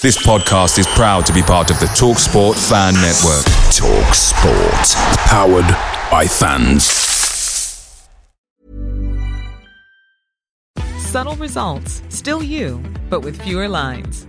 This podcast is proud to be part of the TalkSport Fan Network. TalkSport. Powered by fans. Subtle results, still you, but with fewer lines.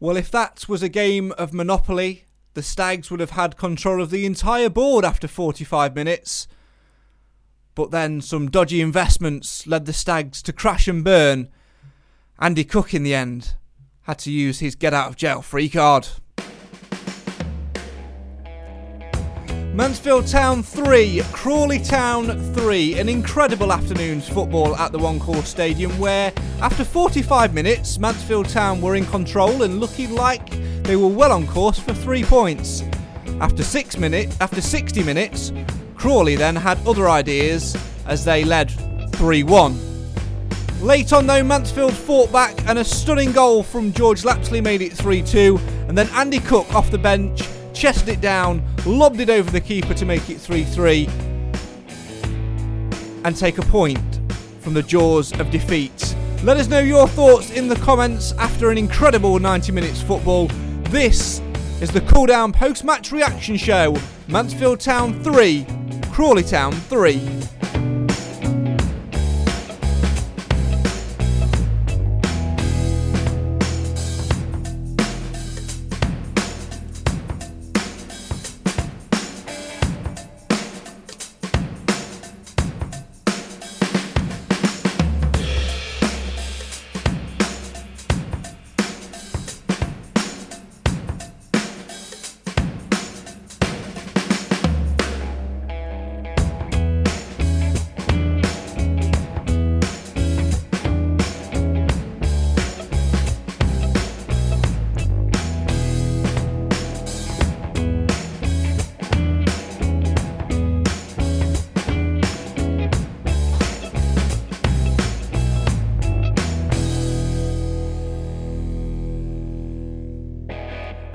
Well, if that was a game of Monopoly, the Stags would have had control of the entire board after 45 minutes. But then some dodgy investments led the Stags to crash and burn. Andy Cook, in the end, had to use his get out of jail free card. Mansfield Town 3, Crawley Town 3. An incredible afternoon's football at the One Call Stadium where, after 45 minutes, Mansfield Town were in control and looking like they were well on course for three points. After six after 60 minutes, Crawley then had other ideas as they led 3-1. Late on though, Mansfield fought back and a stunning goal from George Lapslie made it 3-2 and then Andy Cook off the bench chested it down, lobbed it over the keeper to make it 3 3, and take a point from the jaws of defeat. Let us know your thoughts in the comments after an incredible 90 minutes football. This is the Cool Down post match reaction show Mansfield Town 3, Crawley Town 3.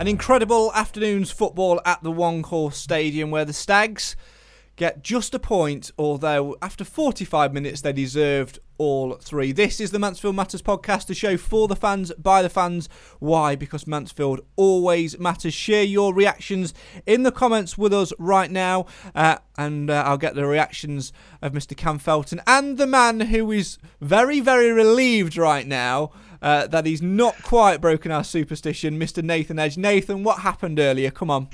An incredible afternoon's football at the One Call Stadium where the Stags get just a point, although after 45 minutes they deserved all three. This is the Mansfield Matters podcast, the show for the fans, by the fans. Why? Because Mansfield always matters. Share your reactions in the comments with us right now, uh, and uh, I'll get the reactions of Mr. Cam Felton and the man who is very, very relieved right now uh, that he's not quite broken our superstition, Mr. Nathan Edge. Nathan, what happened earlier? Come on.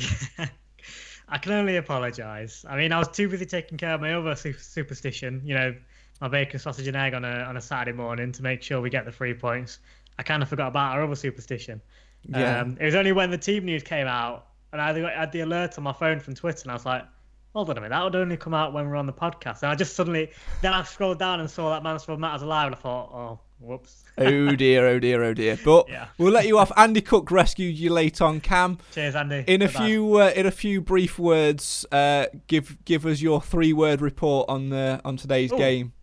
I can only apologise. I mean, I was too busy taking care of my other su- superstition, you know, my bacon, sausage, and egg on a on a Saturday morning to make sure we get the three points. I kind of forgot about our other superstition. Yeah. Um, it was only when the team news came out and I had the alert on my phone from Twitter, and I was like, hold on a minute, that would only come out when we're on the podcast. And I just suddenly, then I scrolled down and saw that Mansfield Matters Alive, and I thought, oh, whoops. oh dear, oh dear, oh dear. But Yeah. we'll let you off. Andy Cook rescued you late on. Cam, Cheers, Andy. in a Goodbye. few uh, in a few brief words, uh, give give us your three word report on the on today's Ooh. game.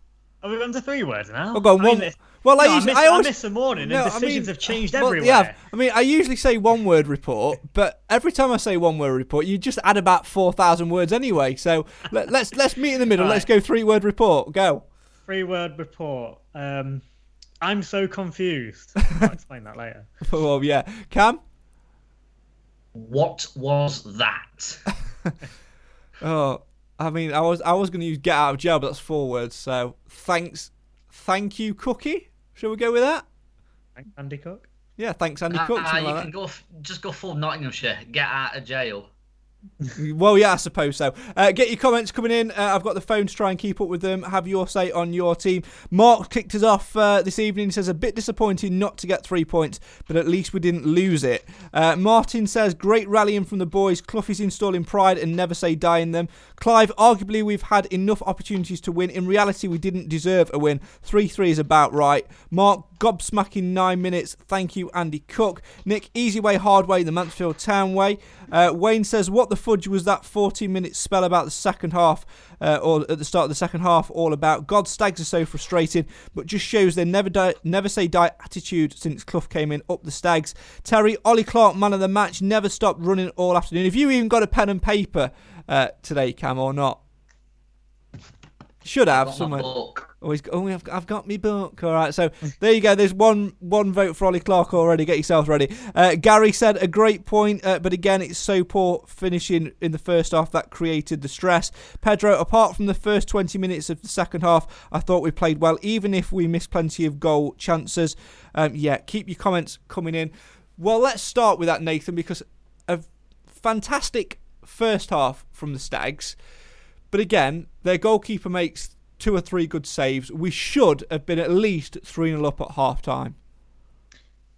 Are we on to three words now? Oh, go on, I mean, one Well, I, No, I, usually, miss, I I, always miss the morning, No, and I decisions mean, have changed well, everywhere. Yeah, I mean, I usually say one word report, but every time I say one word report, you just add about four thousand words anyway. So let, let's let's meet in the middle. Right. Let's go three word report. Go. Three word report. Um, I'm so confused. I'll explain that later. Well, yeah, Cam. What was that? Oh, I mean, I was I was going to use get out of jail, but that's four words. So thanks, thank you, Cookie. Shall we go with that? Thanks, Andy Cook. Yeah, thanks, Andy Uh, Cook. uh, you like can go f- just go full Nottinghamshire. Get out of jail. Well, yeah, I suppose so. Uh, get your comments coming in. Uh, I've got the phone to try and keep up with them. Have your say on your team. Mark kicked us off uh, this evening. He says a bit disappointing not to get three points, but at least we didn't lose it. Uh, Martin says great rallying from the boys. Clough is installing pride and never say die in them. Clive, arguably we've had enough opportunities to win. In reality, we didn't deserve a win. 3 3 is about right. Mark, gobsmacking nine minutes. Thank you, Andy Cook. Nick, easy way, hard way, the Mansfield Town way. Uh, Wayne says, What the fudge was that 14 minute spell about the second half, uh, or at the start of the second half, all about? God, Stags are so frustrating, but just shows their never die, never say die attitude since Clough came in up the Stags. Terry, Ollie Clark, man of the match, never stopped running all afternoon. Have you even got a pen and paper uh, today, Cam, or not? Should have Got my somewhere. book. Oh, he's got, oh, I've, I've got me book. All right, so there you go. There's one one vote for Ollie Clark already. Get yourself ready. Uh, Gary said a great point, uh, but again, it's so poor finishing in the first half that created the stress. Pedro, apart from the first 20 minutes of the second half, I thought we played well, even if we missed plenty of goal chances. Um, yeah, keep your comments coming in. Well, let's start with that, Nathan, because a fantastic first half from the Stags. But again, their goalkeeper makes two or three good saves. We should have been at least 3 0 up at half time.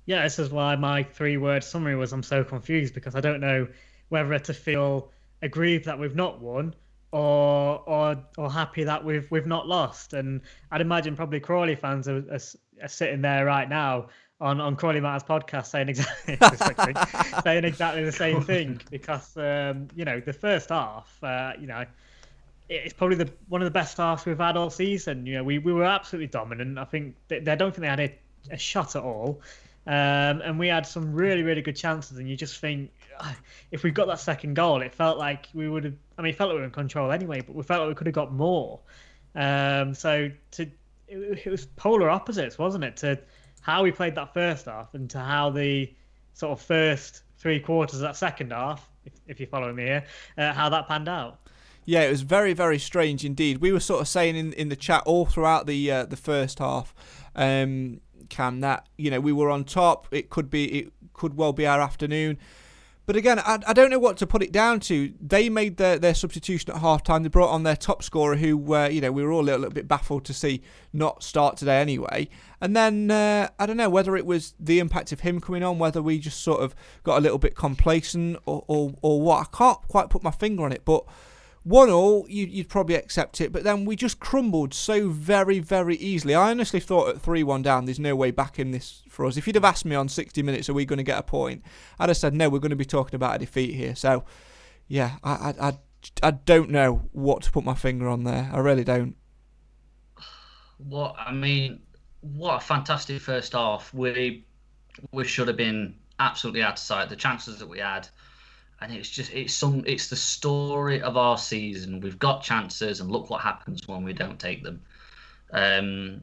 Yeah, this is why my three word summary was I'm so confused because I don't know whether to feel aggrieved that we've not won or or or happy that we've we've not lost. And I'd imagine probably Crawley fans are, are, are sitting there right now on on Crawley Matters podcast saying exactly saying exactly the same thing because um, you know the first half, uh, you know. It's probably the one of the best halves we've had all season. You know, we, we were absolutely dominant. I think they, I don't think they had a, a shot at all. Um, and we had some really, really good chances. And you just think, "Ah, if we got that second goal, it felt like we would have. I mean, it felt like we were in control anyway, but we felt like we could have got more. Um, so to it, it was polar opposites, wasn't it? To how we played that first half and to how the sort of first three quarters of that second half, if, if you're following me here, uh, how that panned out. Yeah, it was very, very strange indeed. We were sort of saying in, in the chat all throughout the uh, the first half, um, Cam, that you know we were on top. It could be, it could well be our afternoon. But again, I, I don't know what to put it down to. They made their, their substitution at half time. They brought on their top scorer, who uh, you know we were all a little, little bit baffled to see not start today anyway. And then uh, I don't know whether it was the impact of him coming on, whether we just sort of got a little bit complacent or or, or what. I can't quite put my finger on it, but one all, you, you'd probably accept it, but then we just crumbled so very, very easily. I honestly thought at 3 1 down, there's no way back in this for us. If you'd have asked me on 60 minutes, are we going to get a point? I'd have said, no, we're going to be talking about a defeat here. So, yeah, I, I, I, I don't know what to put my finger on there. I really don't. What I mean, what a fantastic first half. We we should have been absolutely out of sight. The chances that we had, and it's just it's some it's the story of our season. We've got chances, and look what happens when we don't take them. Um,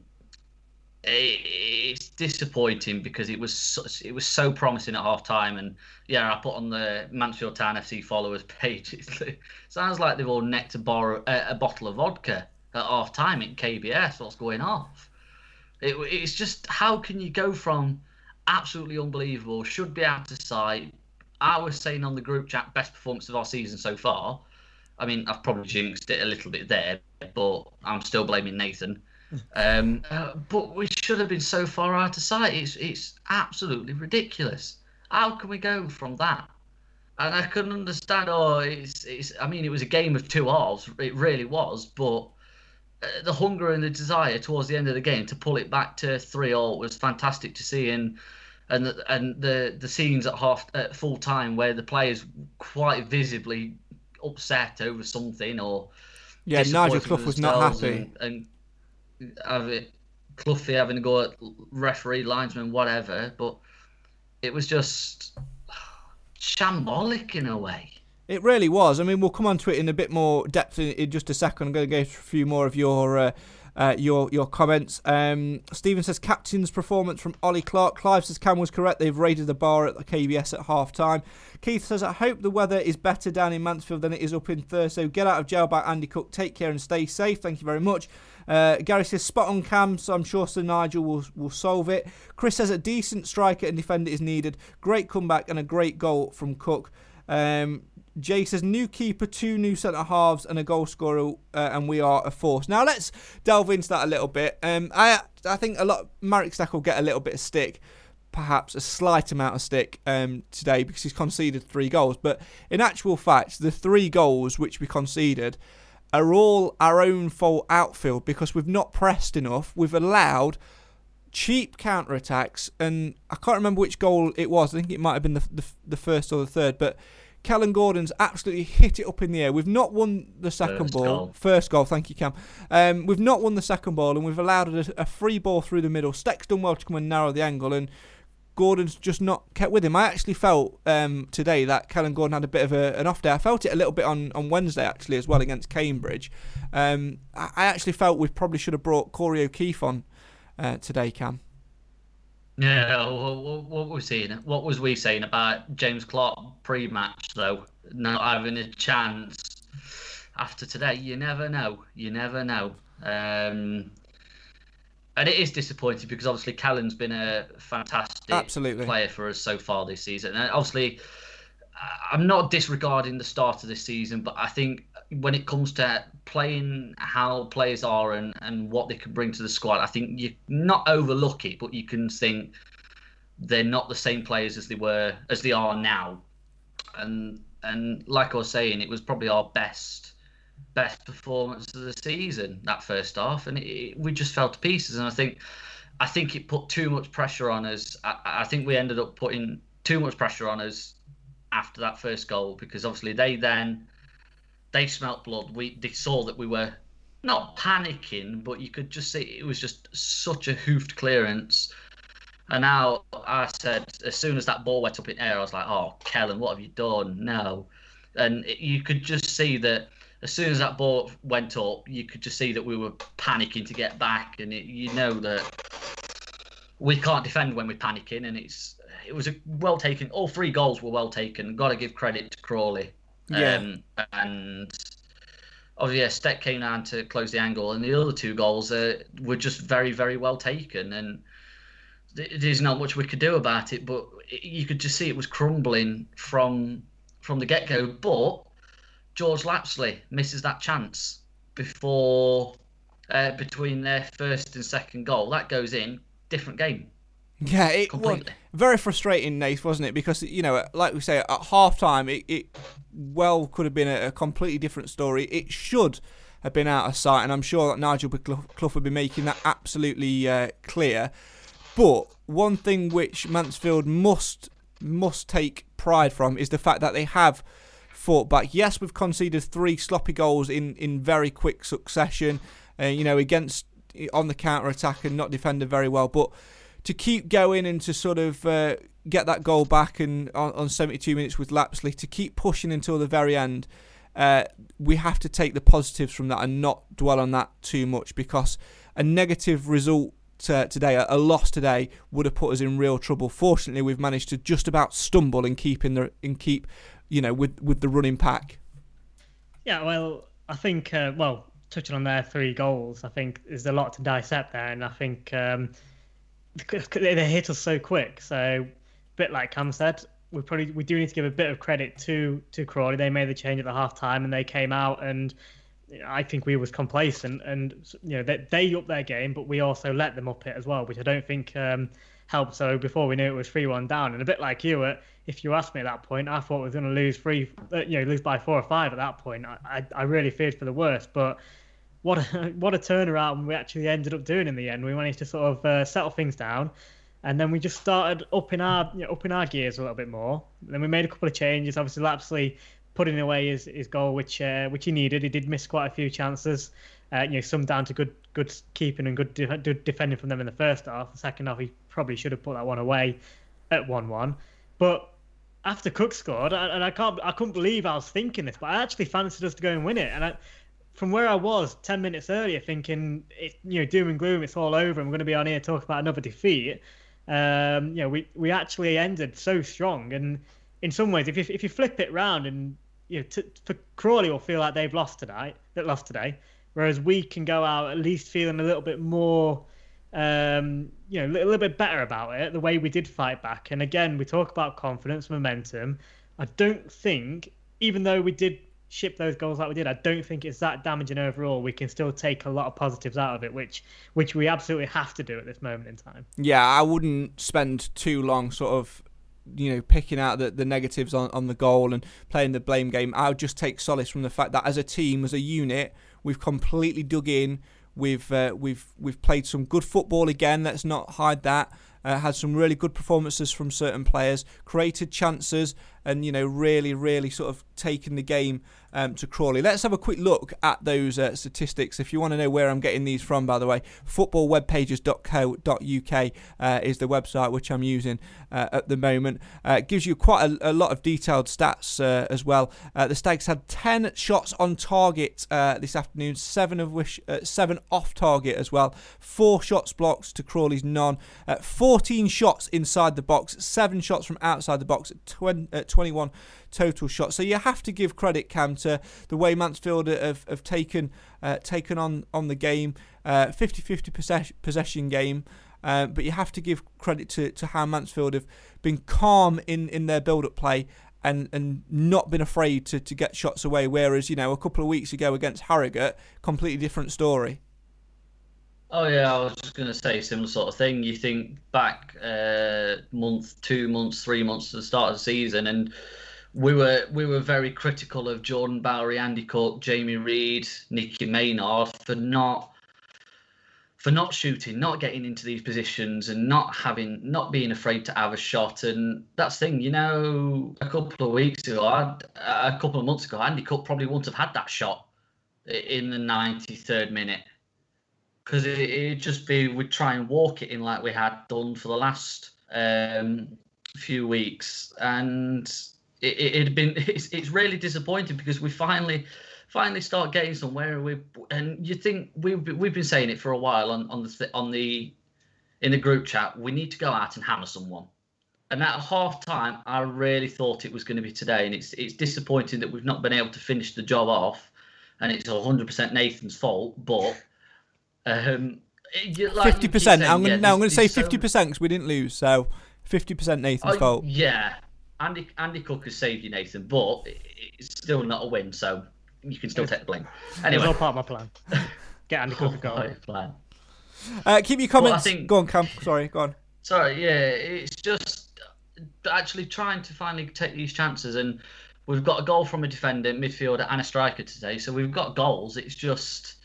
it, it's disappointing because it was so, it was so promising at half time, and yeah, I put on the Mansfield Town FC followers page. It sounds like they've all necked a, a, a bottle of vodka at half time in KBS. What's going off? It, it's just how can you go from absolutely unbelievable, should be out of sight. I was saying on the group chat, best performance of our season so far. I mean, I've probably jinxed it a little bit there, but I'm still blaming Nathan. Um, uh, but we should have been so far out of sight. It's it's absolutely ridiculous. How can we go from that? And I couldn't understand. Oh, it's it's. I mean, it was a game of two halves. It really was. But uh, the hunger and the desire towards the end of the game to pull it back to three all was fantastic to see. And and the, and the the scenes at half at full time where the players quite visibly upset over something or Yeah, Nigel Clough was not happy. and, and have it Cloughie having to go at referee, linesman, whatever. But it was just shambolic in a way. It really was. I mean, we'll come on to it in a bit more depth in, in just a second. I'm going to go through a few more of your uh, uh, your your comments. Um, Stephen says captain's performance from Ollie Clark. Clive says Cam was correct. They've raided the bar at the KBS at half time. Keith says I hope the weather is better down in Mansfield than it is up in Thurso. Get out of jail by Andy Cook. Take care and stay safe. Thank you very much. Uh, Gary says spot on cam, so I'm sure Sir Nigel will will solve it. Chris says a decent striker and defender is needed. Great comeback and a great goal from Cook. Um, Jay says new keeper, two new centre halves, and a goal scorer, uh, and we are a force. Now let's delve into that a little bit. Um, I I think a lot Marek Stech will get a little bit of stick, perhaps a slight amount of stick um, today because he's conceded three goals. But in actual fact, the three goals which we conceded are all our own fault outfield because we've not pressed enough. We've allowed cheap counter attacks, and I can't remember which goal it was. I think it might have been the the, the first or the third, but Kellan Gordon's absolutely hit it up in the air. We've not won the second First ball. goal. First goal, thank you, Cam. Um, we've not won the second ball, and we've allowed a, a free ball through the middle. Stech's done well to come and narrow the angle, and Gordon's just not kept with him. I actually felt um, today that Kellan Gordon had a bit of a, an off day. I felt it a little bit on, on Wednesday actually as well against Cambridge. Um, I, I actually felt we probably should have brought Corey O'Keeffe on uh, today, Cam. Yeah, what, was saying? What was we saying about James Clark pre-match though, not having a chance after today? You never know. You never know. Um, and it is disappointing because obviously Kellan's been a fantastic Absolutely. player for us so far this season. And obviously, I'm not disregarding the start of this season, but I think when it comes to playing how players are and, and what they can bring to the squad, I think you not overlook it, but you can think they're not the same players as they were as they are now. And and like I was saying, it was probably our best best performance of the season that first half, and it, it- we just fell to pieces. And I think I think it put too much pressure on us. I, I think we ended up putting too much pressure on us after that first goal because obviously they then they smelt blood. We they saw that we were not panicking, but you could just see it was just such a hoofed clearance. And now I said, as soon as that ball went up in air, I was like, "Oh, Kellan, what have you done?" No, and it, you could just see that as soon as that ball went up, you could just see that we were panicking to get back, and it, you know that we can't defend when we're panicking, and it's it was a well taken. All three goals were well taken. Got to give credit to Crawley. Yeah. Um, and obviously, yeah, Stech came down to close the angle, and the other two goals uh, were just very, very well taken. And th- there's not much we could do about it, but you could just see it was crumbling from from the get go. But George Lapslie misses that chance before uh, between their first and second goal. That goes in, different game. Yeah, it was very frustrating, Nath, wasn't it? Because you know, like we say, at half time, it, it well could have been a, a completely different story. It should have been out of sight, and I'm sure that Nigel Clough Clough would be making that absolutely uh, clear. But one thing which Mansfield must must take pride from is the fact that they have fought back. Yes, we've conceded three sloppy goals in, in very quick succession, uh, you know, against on the counter attack and not defended very well. But to keep going and to sort of uh, get that goal back and on, on 72 minutes with Lapslie, to keep pushing until the very end, uh, we have to take the positives from that and not dwell on that too much because a negative result uh, today, a, loss today, would have put us in real trouble. Fortunately, we've managed to just about stumble and keep in the and keep, you know, with with the running pack. Yeah, well, I think, uh, well, touching on their three goals, I think there's a lot to dissect there, and I think um, they hit us so quick. So, a bit like Cam said, we probably we do need to give a bit of credit to to Crawley. They made the change at the half time, and they came out and. I think we was complacent, and you know they, they upped their game, but we also let them up it as well, which I don't think um, helped. So before we knew it, was three one down, and a bit like you, uh, if you asked me at that point, I thought we was going to lose three, uh, you know, lose by four or five at that point. I, I, I really feared for the worst, but what a, what a turnaround we actually ended up doing in the end. We managed to sort of uh, settle things down, and then we just started upping our you know, our gears a little bit more. Then we made a couple of changes. Obviously, Lapslie putting away his, his goal, which uh, which he needed. He did miss quite a few chances, Uh, you know, some down to good good keeping and good, de- good defending from them in the first half. The second half, he probably should have put that one away at one-one. But after Cook scored, and I can't, I couldn't believe I was thinking this, but I actually fancied us to go and win it. And I, from where I was ten minutes earlier, thinking it, you know, doom and gloom, it's all over, and we're going to be on here talking about another defeat. Um, you know, we we actually ended so strong, and in some ways, if you if you flip it round and you know, to, for Crawley will feel like they've lost tonight, that lost today, whereas we can go out at least feeling a little bit more, um, you know, a little bit better about it, the way we did fight back. And again, we talk about confidence, momentum. I don't think, even though we did ship those goals like we did, I don't think it's that damaging overall. We can still take a lot of positives out of it, which which we absolutely have to do at this moment in time. Yeah, I wouldn't spend too long sort of you know picking out the, the negatives on, on the goal and playing the blame game. I would just take solace from the fact that as a team, as a unit, we've completely dug in. We've uh, we've we've played some good football again. Let's not hide that. Uh, had some really good performances from certain players, created chances, and you know really really sort of taken the game um, to Crawley. Let's have a quick look at those uh, statistics. If you want to know where I'm getting these from, by the way, footballwebpages.co.uk uh, is the website which I'm using uh, at the moment. Uh, it gives you quite a, a lot of detailed stats uh, as well. Uh, the Stags had 10 shots on target this afternoon, seven of which seven off target as well. Four shots blocked to Crawley's none. 14 shots inside the box, seven shots from outside the box, 20, 21 total shots. So you have to give credit, Cam, to the way Mansfield have, have taken uh, taken on, on the game. 50 uh, 50 possession game. Uh, but you have to give credit to, to how Mansfield have been calm in, in their build up play and, and not been afraid to, to get shots away. Whereas, you know, a couple of weeks ago against Harrogate, completely different story. Oh yeah, I was just going to say similar sort of thing. You think back uh, month, two months, three months to the start of the season, and we were we were very critical of Jordan Bowery, Andy Cook, Jamie Reid, Nicky Maynard for not for not shooting, not getting into these positions, and not having not being afraid to have a shot. And that's the thing, you know, a couple of weeks ago, a couple of months ago, Andy Cook probably wouldn't have had that shot in the 93rd minute because it, it'd just be we'd try and walk it in like we had done for the last um, few weeks, and it, it had been it's, it's really disappointing because we finally finally start getting somewhere we and you think we've we've been saying it for a while on on the on the in the group chat we need to go out and hammer someone and at half time i really thought it was going to be today and it's it's disappointing that we've not been able to finish the job off and it's 100% nathan's fault but um Fifty percent. I'm gonna yeah. I'm gonna say fifty percent because we didn't lose. So fifty percent Nathan's oh, fault. Yeah, Andy Andy Cook has saved you, Nathan, but it's still not a win, so you can still take the blame. Anyway, it's all part of my plan. Get Andy Cook a goal. Plan. Uh, keep your comments. Well, think, go on, Cam. Sorry, go on. Sorry, yeah, it's just actually trying to finally take these chances, and we've got a goal from a defender, midfielder, and a striker today. So we've got goals. It's just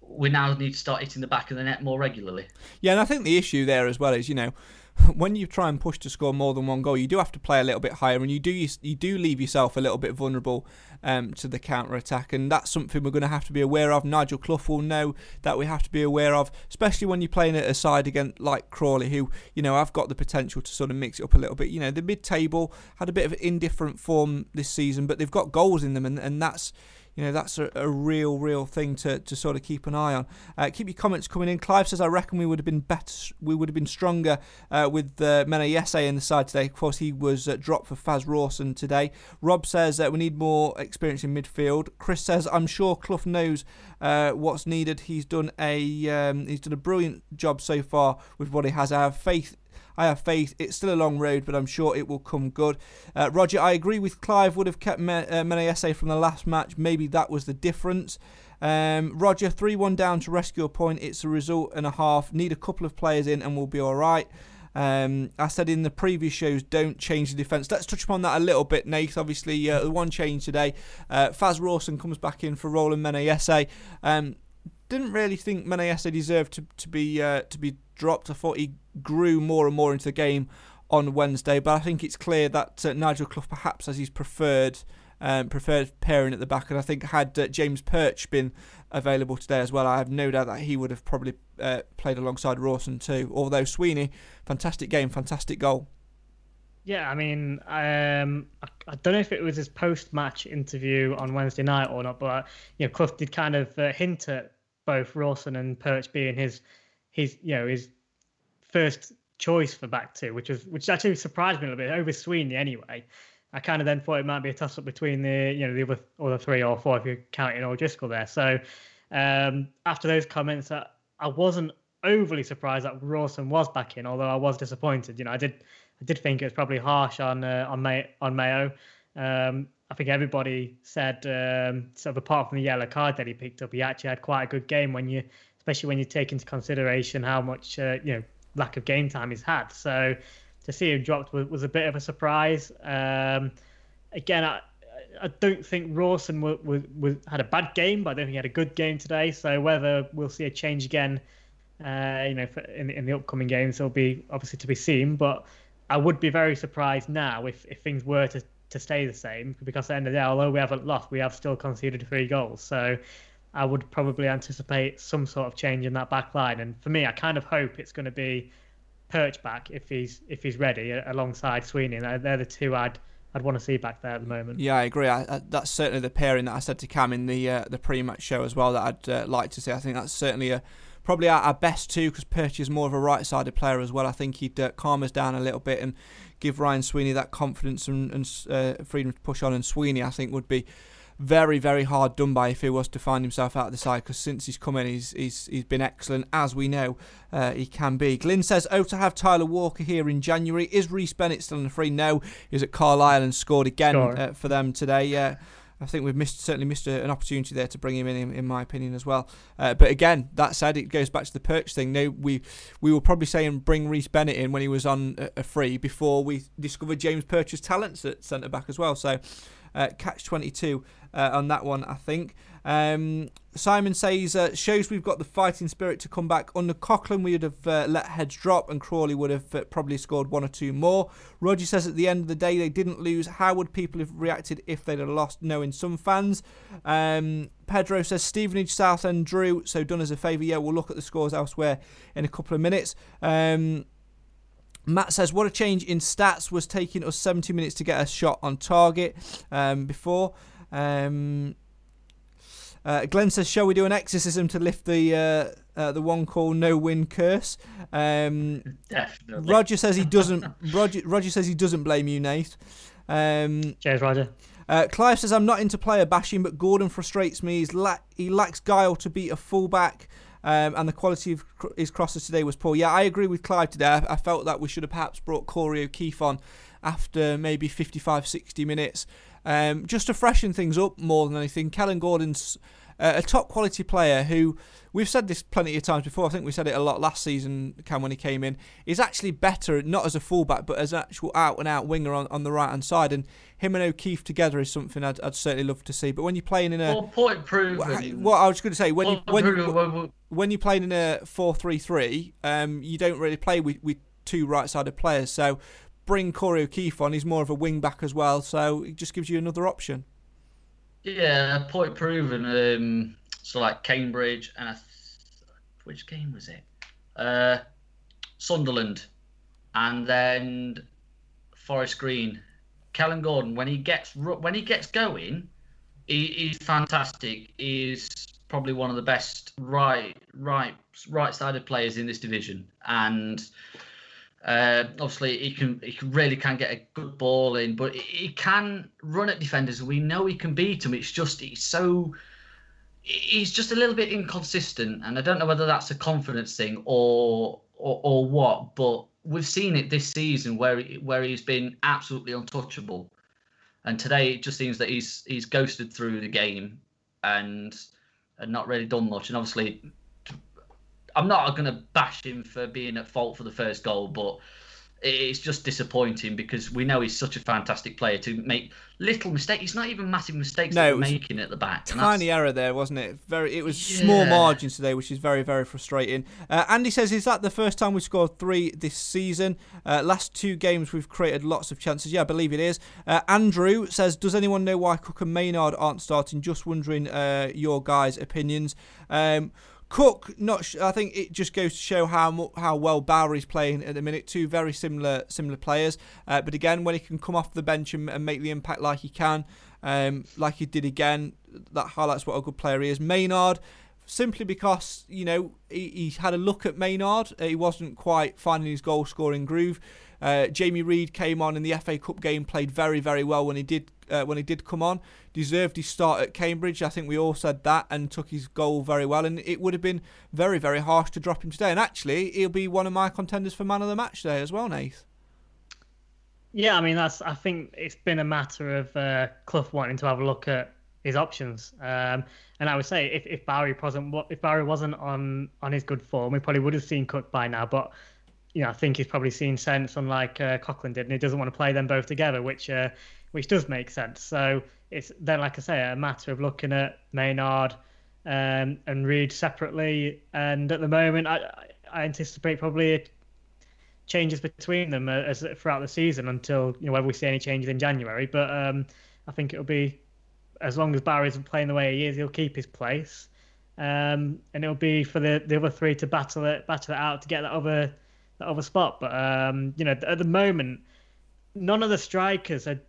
we now need to start hitting the back of the net more regularly. Yeah, and I think the issue there as well is, you know, when you try and push to score more than one goal, you do have to play a little bit higher, and you do you do leave yourself a little bit vulnerable um, to the counter attack, and that's something we're going to have to be aware of. Nigel Clough will know that we have to be aware of, especially when you're playing at a side again like Crawley, who you know have got the potential to sort of mix it up a little bit. You know, the mid-table had a bit of indifferent form this season, but they've got goals in them, and, and that's you know that's a, a, real real thing to, to sort of keep an eye on. Uh, keep your comments coming in. Clive says I reckon we would have been better we would have been stronger uh, with uh, Menayese in the side today. Of course he was uh, dropped for Faz Rawson today. Rob says that we need more experience in midfield. Chris says I'm sure Clough knows uh, what's needed. He's done a um, he's done a brilliant job so far with what he has. I have faith I have faith. It's still a long road, but I'm sure it will come good. Uh, Roger, I agree with Clive. Would have kept Me- uh, from the last match. Maybe that was the difference. Um, Roger, 3 1 down to rescue a point. It's a result and a half. Need a couple of players in and we'll be all right. Um, I said in the previous shows, don't change the defence. Let's touch upon that a little bit, Nate. Obviously, uh, the one change today. Uh, Faz Rawson comes back in for Rollin Menayese. Um, didn't really think Menayese deserved to, to be uh, to be dropped. I thought he grew more and more into the game on Wednesday, but I think it's clear that uh, Nigel Clough perhaps has his preferred um, preferred pairing at the back. And I think had uh, James Perch been available today as well, I have no doubt that he would have probably uh, played alongside Rawson too. Although Sweeney, fantastic game, fantastic goal. Yeah, I mean, um, I, I, don't know if it was his post-match interview on Wednesday night or not, but you know, Clough did kind of uh, hint at both Rawson and Perch being his, his, you know, his first choice for back two, which was which actually surprised me a little bit over Sweeney anyway. I kind of then thought it might be a toss up between the you know the other other three or four if you're counting O'Driscoll there. So um, after those comments, I, I wasn't overly surprised that Rawson was back in, although I was disappointed. You know, I did I did think it was probably harsh on uh, on May, on Mayo. Um, I think everybody said um, sort of apart from the yellow card that he picked up, he actually had quite a good game when you, especially when you take into consideration how much uh, you know lack of game time he's had. So to see him dropped was, was a bit of a surprise. Um, again, I, I don't think Rawson w- w- w- had a bad game, but I don't think he had a good game today. So whether we'll see a change again, uh, you know, in, in the upcoming games, will be obviously to be seen. But I would be very surprised now if, if things were to, to stay the same, because at the end of the day, although we haven't lost, we have still conceded three goals. So I would probably anticipate some sort of change in that back line. And for me, I kind of hope it's going to be Perch back if he's if he's ready alongside Sweeney. They're the two I'd I'd want to see back there at the moment. Yeah, I agree. I, I, that's certainly the pairing that I said to Cam in the uh, the pre-match show as well that I'd uh, like to see. I think that's certainly a probably our, our best two because Perch is more of a right-sided player as well. I think he'd uh, calm us down a little bit and give Ryan Sweeney that confidence and, and uh, freedom to push on. And Sweeney, I think, would be very, very hard done by if he was to find himself out of the side because since he's come in, he's, he's, he's been excellent, as we know uh, he can be. Glyn says, Oh, to have Tyler Walker here in January. Is Rhys Bennett still in the free? No. He's at Carlisle and scored again sure. uh, for them today. Yeah. I think we've missed certainly missed a, an opportunity there to bring him in, in, in my opinion as well. Uh, but again, that said, it goes back to the perch thing. No, we we were probably saying bring Rhys Bennett in when he was on a, a free before we discovered James Perch's talents at centre back as well. So uh, catch 22 uh, on that one, I think. Um, Simon says, uh, shows we've got the fighting spirit to come back. Under Coughlan, we would have uh, let heads drop and Crawley would have uh, probably scored one or two more. Roger says, at the end of the day, they didn't lose. How would people have reacted if they'd have lost? Knowing some fans. Um, Pedro says, Stevenage, Southend drew, so done us a favour. Yeah, we'll look at the scores elsewhere in a couple of minutes. Um, Matt says, What a change in stats was taking us 70 minutes to get a shot on target um, before. Um, uh, Glenn says, "Shall we do an exorcism to lift the uh, uh, the one call no win curse?" Um, Definitely. Roger says he doesn't. Roger, Roger says he doesn't blame you, Nate. Um, Cheers, Roger. Uh, Clive says, "I'm not into player bashing, but Gordon frustrates me. He's la- he lacks guile to beat a fullback." Um, and the quality of his crosses today was poor. Yeah, I agree with Clive today. I, felt that we should have perhaps brought Corey O'Keeffe on after maybe 55, 60 minutes, um, just to freshen things up more than anything. Kellan Gordon's uh, a top quality player who we've said this plenty of times before. I think we said it a lot last season, Cam, when he came in. Is actually better not as a fullback but as an actual out and out winger on, on the right hand side. And him and O'Keeffe together is something I'd, I'd certainly love to see. But when you're playing in a well, point proven. What I was going to say when you when, you, when you're playing in a four three three, um, you don't really play with, with two right sided players. So bring Corey O'Keeffe on. He's more of a wing back as well. So it just gives you another option. Yeah, point proven. Um, so like Cambridge and th- which game was it? Uh, Sunderland, and then Forest Green. Kellan Gordon, when he gets when he gets going, he, he's fantastic. He's probably one of the best right right right sided players in this division, and uh, obviously, he can he really can get a good ball in, but he can run at defenders. We know he can beat them. It's just he's so he's just a little bit inconsistent, and I don't know whether that's a confidence thing or or, or what. But we've seen it this season where he, where he's been absolutely untouchable, and today it just seems that he's he's ghosted through the game and and not really done much. And obviously, I'm not going to bash him for being at fault for the first goal, but it's just disappointing because we know he's such a fantastic player to make little mistakes. It's not even massive mistakes No, making at the back. Tiny error there, wasn't it? Very. It was small margins today, which is very, very frustrating. Uh, Andy says, "Is that the first time we've scored three this season? Uh, last two games we've created lots of chances. Yeah, I believe it is." Uh, Andrew says, "Does anyone know why Cook and Maynard aren't starting? Just wondering uh, your guys' opinions." Um, Cook, not. Sh- I think it just goes to show how mu- how well Bowery's playing at the minute. Two very similar similar players, uh, but again, when he can come off the bench and, and make the impact like he can, um, like he did again, that highlights what a good player he is. Maynard, simply because you know he, had a look at Maynard, uh, he wasn't quite finding his goal scoring groove. Uh, Jamie Reid came on in the FA Cup game, played very very well when he did uh, when he did come on. Deserved his start at Cambridge. I think we all said that, and took his goal very well. And it would have been very very harsh to drop him today. And actually, he'll be one of my contenders for man of the match today as well, Nath. Yeah, I mean that's. I think it's been a matter of uh, Clough wanting to have a look at his options. Um, and I would say if, if Bowery wasn't if Bowery wasn't on on his good form, we probably would have seen Cook by now. But you know, I think he's probably seen sense, unlike uh, Coughlan did, and he doesn't want to play them both together, which uh, which does make sense. So it's then, like I say, a matter of looking at Maynard um, and Reid separately. And at the moment, I, I anticipate probably changes between them uh, as throughout the season until you know whether we see any changes in January. But um, I think it'll be as long as Bowery's playing the way he is, he'll keep his place, um, and it'll be for the, the other three to battle it battle it out to get that other that other spot. But um, you know, at the moment, none of the strikers are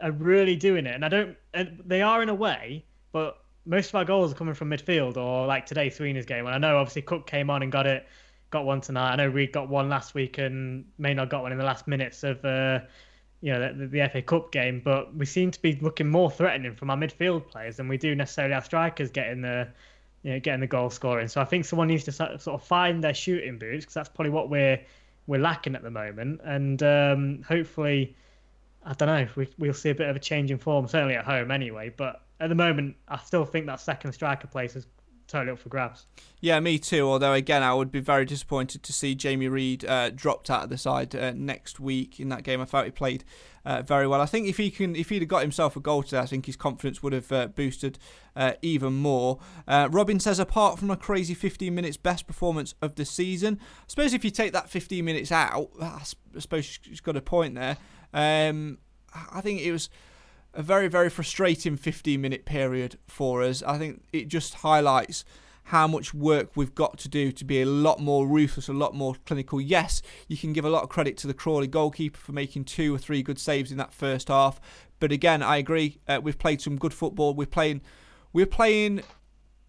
are really doing it, and I don't. And they are in a way, but most of our goals are coming from midfield or like today Serena's game. And I know obviously Cook came on and got it, got one tonight. I know Reid got one last week and Maynard got one in the last minutes of uh, you know the, the FA Cup game. But we seem to be looking more threatening from our midfield players than we do necessarily our strikers getting the you know getting the goal scoring. So I think someone needs to sort of find their shooting boots because that's probably what we're we're lacking at the moment. And um, hopefully. I don't know. We, we'll see a bit of a change in form, certainly at home anyway. But at the moment, I still think that second striker place is totally up for grabs. Yeah, me too. Although again, I would be very disappointed to see Jamie Reid uh, dropped out of the side uh, next week in that game. I thought he played uh, very well. I think if he can, if he'd have got himself a goal today, I think his confidence would have uh, boosted uh, even more. Uh, Robin says, apart from a crazy 15 minutes, best performance of the season. I suppose if you take that 15 minutes out, I suppose she's got a point there. Um, I think it was a very, very frustrating 15 minute period for us. I think it just highlights how much work we've got to do to be a lot more ruthless, a lot more clinical. Yes, you can give a lot of credit to the Crawley goalkeeper for making two or three good saves in that first half. But again, I agree. Uh, we've played some good football. We're playing, we're playing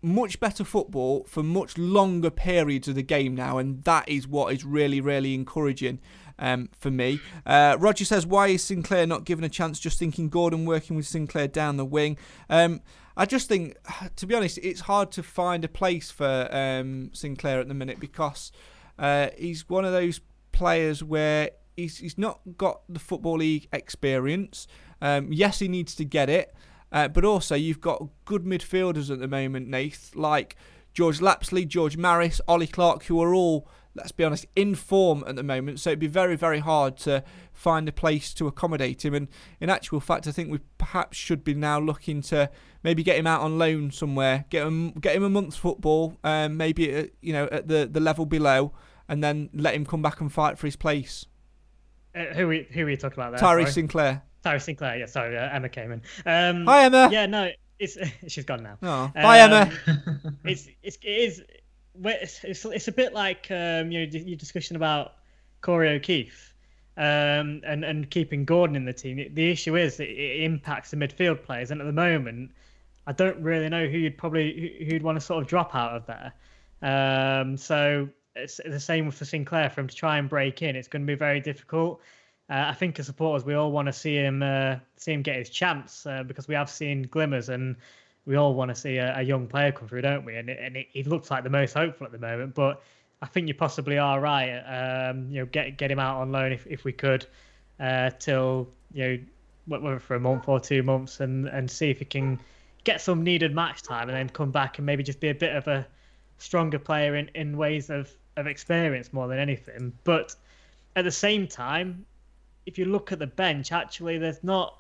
much better football for much longer periods of the game now, and that is what is really, really encouraging um, for me. Uh, Roger says, why is Sinclair not given a chance? Just thinking Gordon working with Sinclair down the wing. Um, I just think, to be honest, it's hard to find a place for um, Sinclair at the minute because uh, he's one of those players where he's, he's not got the Football League experience. Um, yes, he needs to get it. Uh, but also, you've got good midfielders at the moment, Nath, like George Lapslie, George Maris, Ollie Clark, who are all, let's be honest, in form at the moment. So it'd be very, very hard to find a place to accommodate him. And in actual fact, I think we perhaps should be now looking to maybe get him out on loan somewhere, get him, get him a month's football, um, maybe at, you know at the the level below, and then let him come back and fight for his place. Uh, who we who are you talking about there? Tyrese sorry? Sinclair. Tyrese Sinclair. Yeah, sorry, uh, Emma came in. Um, Hi, Emma. Yeah, no, it's she's gone now. Oh, bye, Emma. it's it's it is it's, it's, it's a bit like um, your discussion about Corey O'Keeffe um, and and keeping Gordon in the team. The issue is that it impacts the midfield players, and at the moment, I don't really know who you'd probably who- who'd want to sort of drop out of there. Um, so it's the same with for Sinclair for him to try and break in. It's going to be very difficult. Uh, I think as supporters, we all want to see him uh, see him get his chance uh, because we have seen glimmers, and we all want to see a, a young player come through, don't we? And, and he looks like the most hopeful at the moment. But I think you possibly are right. Um, you know, get get him out on loan if, if we could uh, till you know wh- whether for a month or two months, and and see if he can get some needed match time, and then come back and maybe just be a bit of a stronger player in, in ways of, of experience more than anything. But at the same time, if you look at the bench, actually, there's not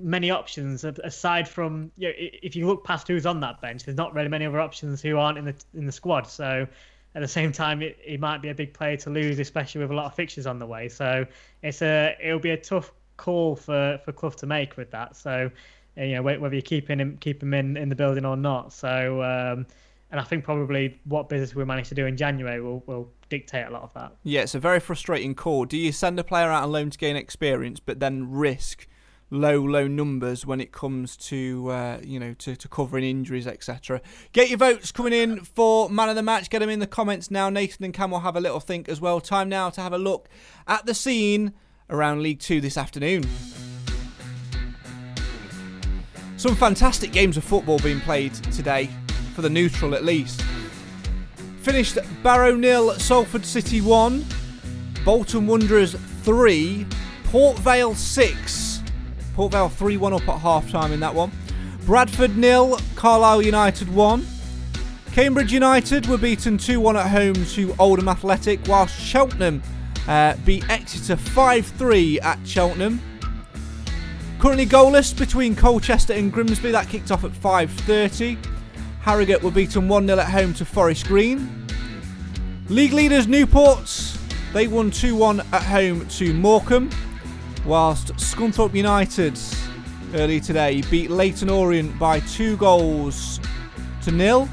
many options aside from you know, if you look past who's on that bench. There's not really many other options who aren't in the in the squad. So at the same time, it, it might be a big player to lose, especially with a lot of fixtures on the way. So it's a it'll be a tough call for for Clough to make with that. So you know whether you're keeping him keep him in in the building or not. So. Um, and I think probably what business we manage to do in January will, will dictate a lot of that. Yeah, it's a very frustrating call. Do you send a player out on loan to gain experience, but then risk low, low numbers when it comes to uh, you know to, to covering injuries, etc. Get your votes coming in for man of the match. Get them in the comments now. Nathan and Cam will have a little think as well. Time now to have a look at the scene around League Two this afternoon. Some fantastic games of football being played today, for the neutral at least. Finished Barrow nil, Salford City 1, Bolton Wanderers 3, Port Vale 6. Port Vale 3 1 up at half time in that one. Bradford nil, Carlisle United 1. Cambridge United were beaten 2 1 at home to Oldham Athletic, whilst Cheltenham uh, beat Exeter 5 3 at Cheltenham. Currently goalless between Colchester and Grimsby. That kicked off at 5:30. Harrogate were beaten 1-0 at home to Forest Green. League leaders Newports, they won 2-1 at home to Morecambe, whilst Scunthorpe United early today beat Leyton Orient by two goals to nil.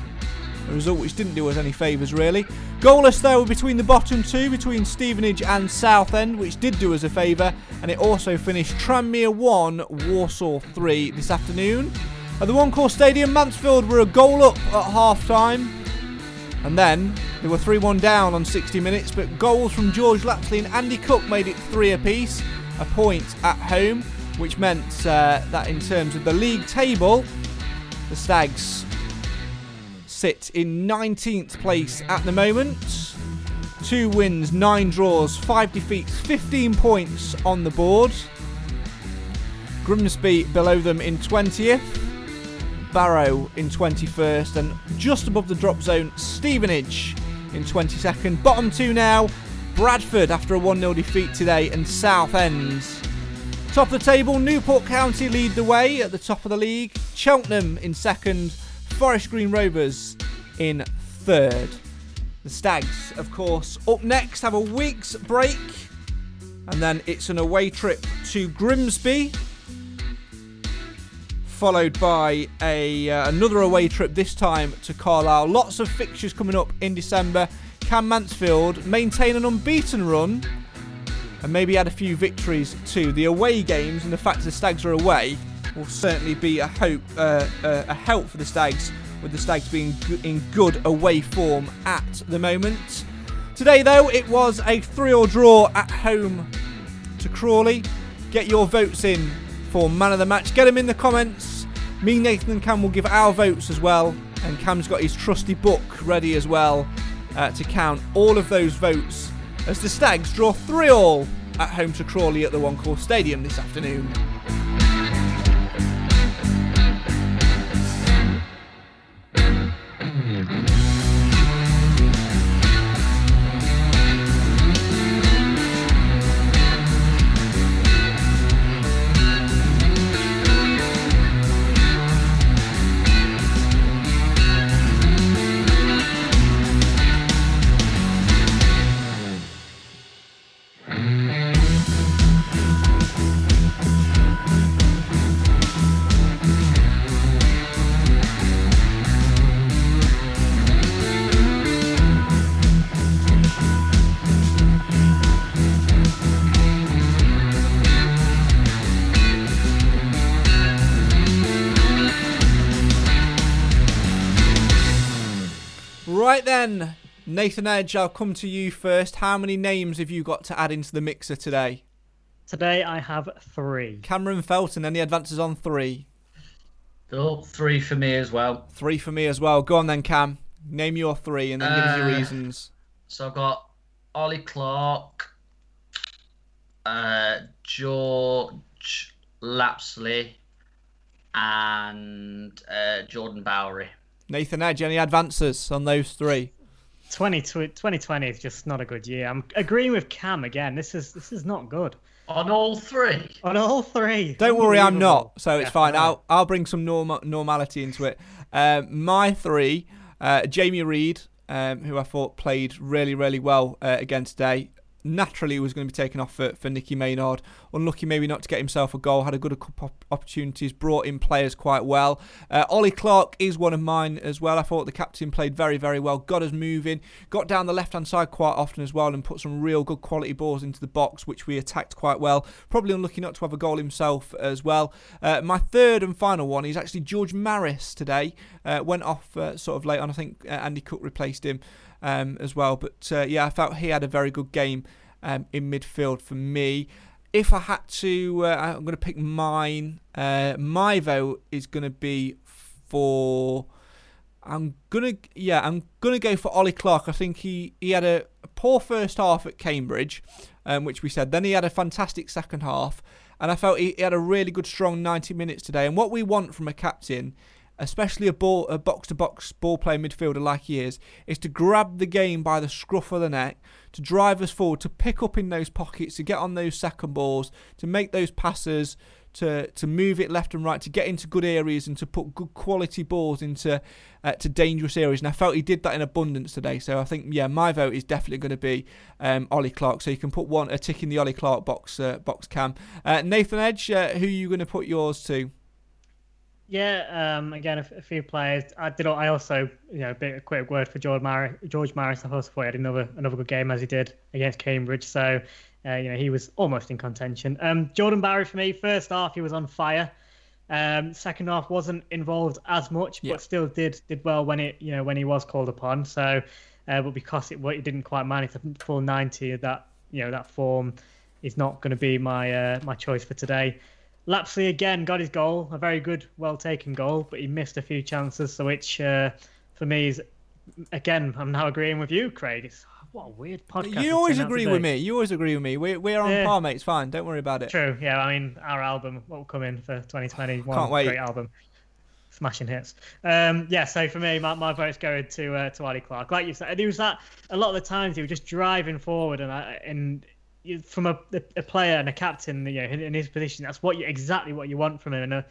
A result which didn't do us any favours really. Goalless though between the bottom two, between Stevenage and Southend, which did do us a favour, and it also finished Tranmere 1, Walsall 3 this afternoon. At the One Call Stadium, Mansfield were a goal up at half time. And then they were 3 1 down on 60 minutes, but goals from George Lapslie and Andy Cook made it three apiece, a point at home, which meant uh, that in terms of the league table, the Stags sit in 19th place at the moment. Two wins, nine draws, five defeats, 15 points on the board. Grimsby below them in 20th. Barrow in 21st. And just above the drop zone, Stevenage in 22nd. Bottom two now, Bradford after a 1 0 defeat today, and Southend. Top of the table, Newport County lead the way at the top of the league. Cheltenham in second. Forest Green Rovers in third. The Stags, of course, up next have a week's break, and then it's an away trip to Grimsby, followed by a uh, another away trip this time to Carlisle. Lots of fixtures coming up in December. Can Mansfield maintain an unbeaten run? And maybe add a few victories to the away games, and the fact that the Stags are away will certainly be a hope, uh, uh, a help for the Stags, with the Stags being in good away form at the moment. Today, though, it was a 3 or draw at home to Crawley. Get your votes in for man of the match. Get them in the comments. Me, Nathan, and Cam will give our votes as well. And Cam's got his trusty book ready as well uh, to count all of those votes as the Stags draw 3 all at home to Crawley at the One Call Stadium this afternoon. Then, Nathan Edge, I'll come to you first. How many names have you got to add into the mixer today? Today I have three. Cameron Felton, any advances on three? Oh, three for me as well. Three for me as well. Go on then, Cam. Name your three and then give us your Uh, reasons. So I've got Ollie Clark, uh, George Lapslie, and uh, Jordan Bowery. Nathan Edge, any advances on those three? 20, 2020 is just not a good year. I'm agreeing with Cam again. This is this is not good. On all three. On all three. Don't worry, I'm not. So it's Yeah, fine. right. I'll I'll bring some normal normality into it. Um, my three, uh, Jamie Reid, um, who I thought played really really well uh, again today. Naturally, was going to be taken off for, for Nicky Maynard. Unlucky, maybe not to get himself a goal. Had a good couple opportunities. Brought in players quite well. Uh, Ollie Clark is one of mine as well. I thought the captain played very very well. Got us moving. Got down the left hand side quite often as well, and put some real good quality balls into the box, which we attacked quite well. Probably unlucky not to have a goal himself as well. Uh, my third and final one is actually George Maris today. Uh, went off uh, sort of late on. I think uh, Andy Cook replaced him um, as well. But uh, yeah, I felt he had a very good game um, in midfield for me. If I had to, uh, I'm going to pick mine. Uh, my vote is going to be for. I'm gonna yeah, I'm gonna go for Ollie Clark. I think he, he had a, poor first half at Cambridge, um, which we said. Then he had a fantastic second half, and I felt he, he had a really good strong 90 minutes today. And what we want from a captain, especially a ball a box to box ball playing midfielder like he is, is to grab the game by the scruff of the neck, to drive us forward, to pick up in those pockets, to get on those second balls, to make those passes, to to move it left and right, to get into good areas and to put good quality balls into uh, to dangerous areas. And I felt he did that in abundance today. So I think yeah, my vote is definitely going to be um, Ollie Clark. So you can put one a tick in the Ollie Clark box uh, box cam. Uh, Nathan Edge, uh, who are you going to put yours to? Yeah, um, again, a few players. I did. I also, you know, a bit a quick word for George Maris. George Maris, I also thought he had another another good game as he did against Cambridge. So, uh, you know, he was almost in contention. Um, Jordan Bowery for me. First half, he was on fire. Um, second half wasn't involved as much, Yeah. but still did did well when it you know when he was called upon. So, uh, but because it it didn't quite manage the full ninety, that you know that form is not going to be my uh, my choice for today. Lapslie again got his goal, a very good, well taken goal, but he missed a few chances, so which uh, for me is again I'm now agreeing with you, Craig. It's what a weird podcast. You always turned out to agree with me. You always agree with me. We're we're on Yeah. par, mate. It's fine. Don't worry about it. True, yeah. I mean, our album will come in for 2021. Can't wait. Great album, smashing hits. Um, yeah. So for me, my, my vote's going to uh, to Ollie Clark. Like you said, it was that a lot of the times he was just driving forward, and I, and you- from a, a player and a captain, you know, in, in his position, that's what you exactly what you want from him. And uh,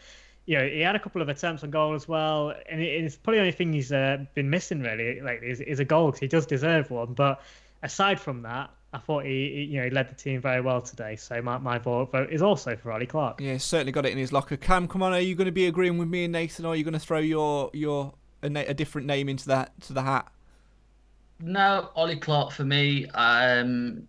you know, he had a couple of attempts on goal as well, and it, it's probably the only thing he's uh, been missing really, like is, is a goal because he does deserve one. But aside from that, I thought he, he you know he led the team very well today. So my, my vote vote is also for Ollie Clark. Yeah, he's certainly got it in his locker. Cam, come on, are you going to be agreeing with me and Nathan, or are you going to throw your your a, na- a different name into that to the hat? No, Ollie Clark for me. Um,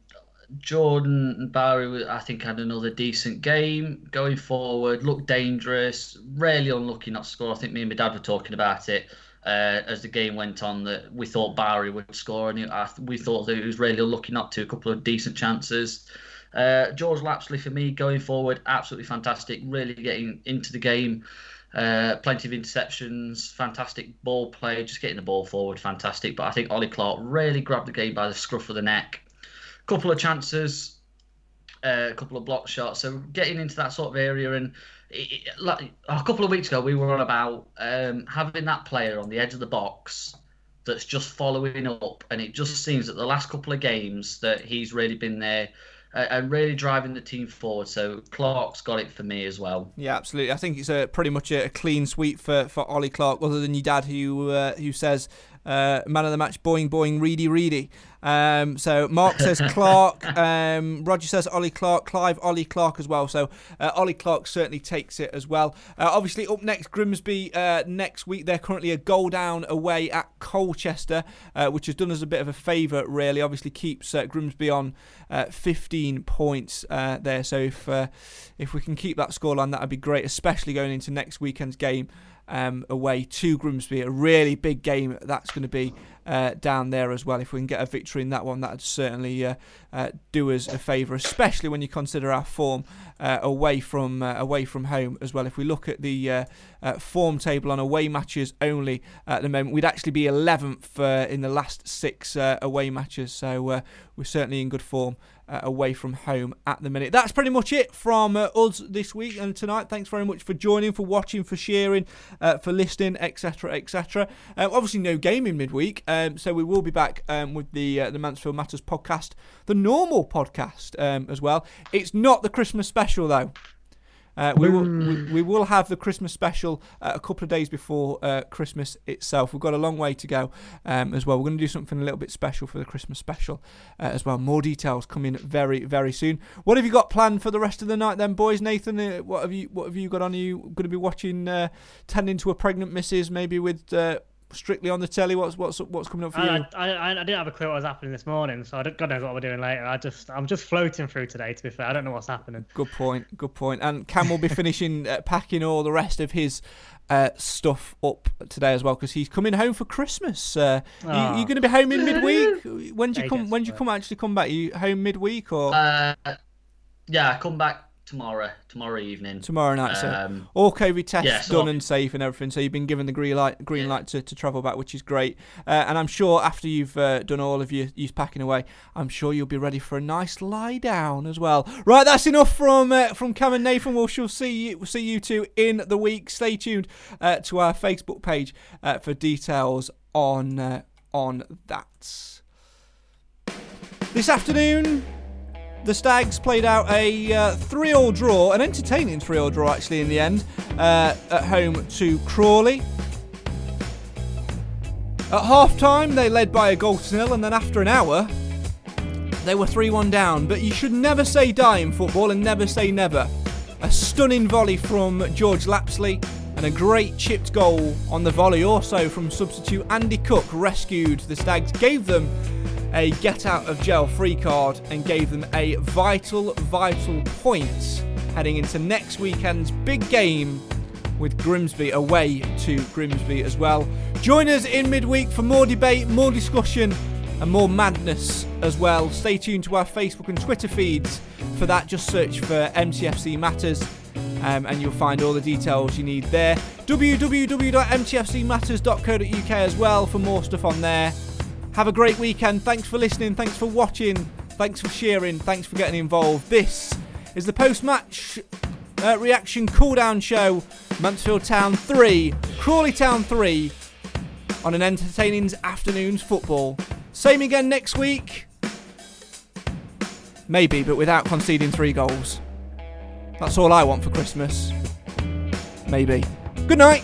Jordan Bowery, I think, had another decent game going forward. Looked dangerous. Really unlucky not to score. I think me and my dad were talking about it uh, as the game went on. That we thought Bowery would score, and we thought that he was really unlucky not to. A couple of decent chances. Uh, George Lapslie for me going forward, absolutely fantastic. Really getting into the game. Uh, plenty of interceptions, fantastic ball play, just getting the ball forward, fantastic. But I think Ollie Clark really grabbed the game by the scruff of the neck. Couple of chances, uh, a couple of block shots. So getting into that sort of area, and it, it- like a couple of weeks ago, we were on about um, having that player on the edge of the box that's just following up, and it just seems that the last couple of games that he's really been there uh, and really driving the team forward. So Clark's got it for me as well. Yeah, absolutely. I think it's a pretty much a, a clean sweep for, for Ollie Clark, other than your dad who uh, who says uh, man of the match, boing boing, reedy reedy. Um, so Mark says Clark. Um, Roger says Ollie Clark. Clive Ollie Clark as well. So uh, Ollie Clark certainly takes it as well. Uh, obviously, up next Grimsby uh, next week. They're currently a goal down away at Colchester, uh, which has done us a bit of a favour. Really, obviously keeps uh, Grimsby on uh, 15 points uh, there. So if uh, if we can keep that scoreline, that would be great, especially going into next weekend's game um, away to Grimsby. A really big game that's going to be uh, down there as well. If we can get a victory in that one, that would certainly uh, uh, do us a favour, especially when you consider our form uh, away from uh, away from home as well. If we look at the form table on away matches only at the moment, we'd actually be 11th uh, in the last six away matches. So we're certainly in good form uh, away from home at the minute. That's pretty much it from uh, us this week and tonight. Thanks very much for joining, for watching, for sharing, uh, for listening, etc., etc. Obviously, no game in midweek. Um, so we will be back um, with the uh, the Mansfield Matters podcast, the normal podcast um, as well. It's not the Christmas special though. Uh, we will we, we will have the Christmas special uh, a couple of days before uh, Christmas itself. We've got a long way to go um, as well. We're going to do something a little bit special for the Christmas special uh, as well. More details coming very very soon. What have you got planned for the rest of the night then, boys? Nathan, uh, what have you what have you got on? Are you going to be watching uh, tending to a pregnant missus, maybe with strictly on the telly? What's what's what's coming up for I, you? I, I, I didn't have a clue what was happening this morning, so I don't, God knows what we're doing later. I just I'm just floating through today. To be fair, I don't know what's happening. Good point. Good point. And Cam will be finishing uh, packing all the rest of his uh, stuff up today as well because he's coming home for Christmas. Uh, you, are you going to be home in midweek? When do you come? When do you come actually come back? Are you home midweek or Uh, yeah, I come back tomorrow. Tomorrow evening. tomorrow night? So Um, all COVID tests yeah, so done and safe and everything. So you've been given the green light, green Yeah. light to, to travel back, which is great. Uh, and I'm sure after you've uh, done all of your, packing away, I'm sure you'll be ready for a nice lie down as well. Right, that's enough from uh, from Cam and Nathan. We'll shall see you, see you two in the week. Stay tuned uh, to our Facebook page uh, for details on uh, on that. This afternoon, the Stags played out a uh, three-all draw, an entertaining three-all draw actually in the end, uh, at home to Crawley. At half-time, they led by a goal to nil, and then after an hour, they were 3-1 down. But you should never say die in football, and never say never. A stunning volley from George Lapslie, and a great chipped goal on the volley, also from substitute Andy Cook, rescued the Stags, gave them a get out of jail free card and gave them a vital, vital point heading into next weekend's big game with Grimsby away to Grimsby as well. Join us in midweek for more debate, more discussion, and more madness as well. Stay tuned to our Facebook and Twitter feeds for that. Just search for MTFC Matters. Um, and you'll find all the details you need there. www.mtfcmatters.co.uk as well for more stuff on there. Have a great weekend. Thanks for listening. Thanks for watching. Thanks for sharing. Thanks for getting involved. This is the post match uh, reaction cool down show. Mansfield Town 3, Crawley Town 3 on an entertaining afternoon's football. Same again next week. Maybe, but without conceding three goals. That's all I want for Christmas. Maybe. Good night.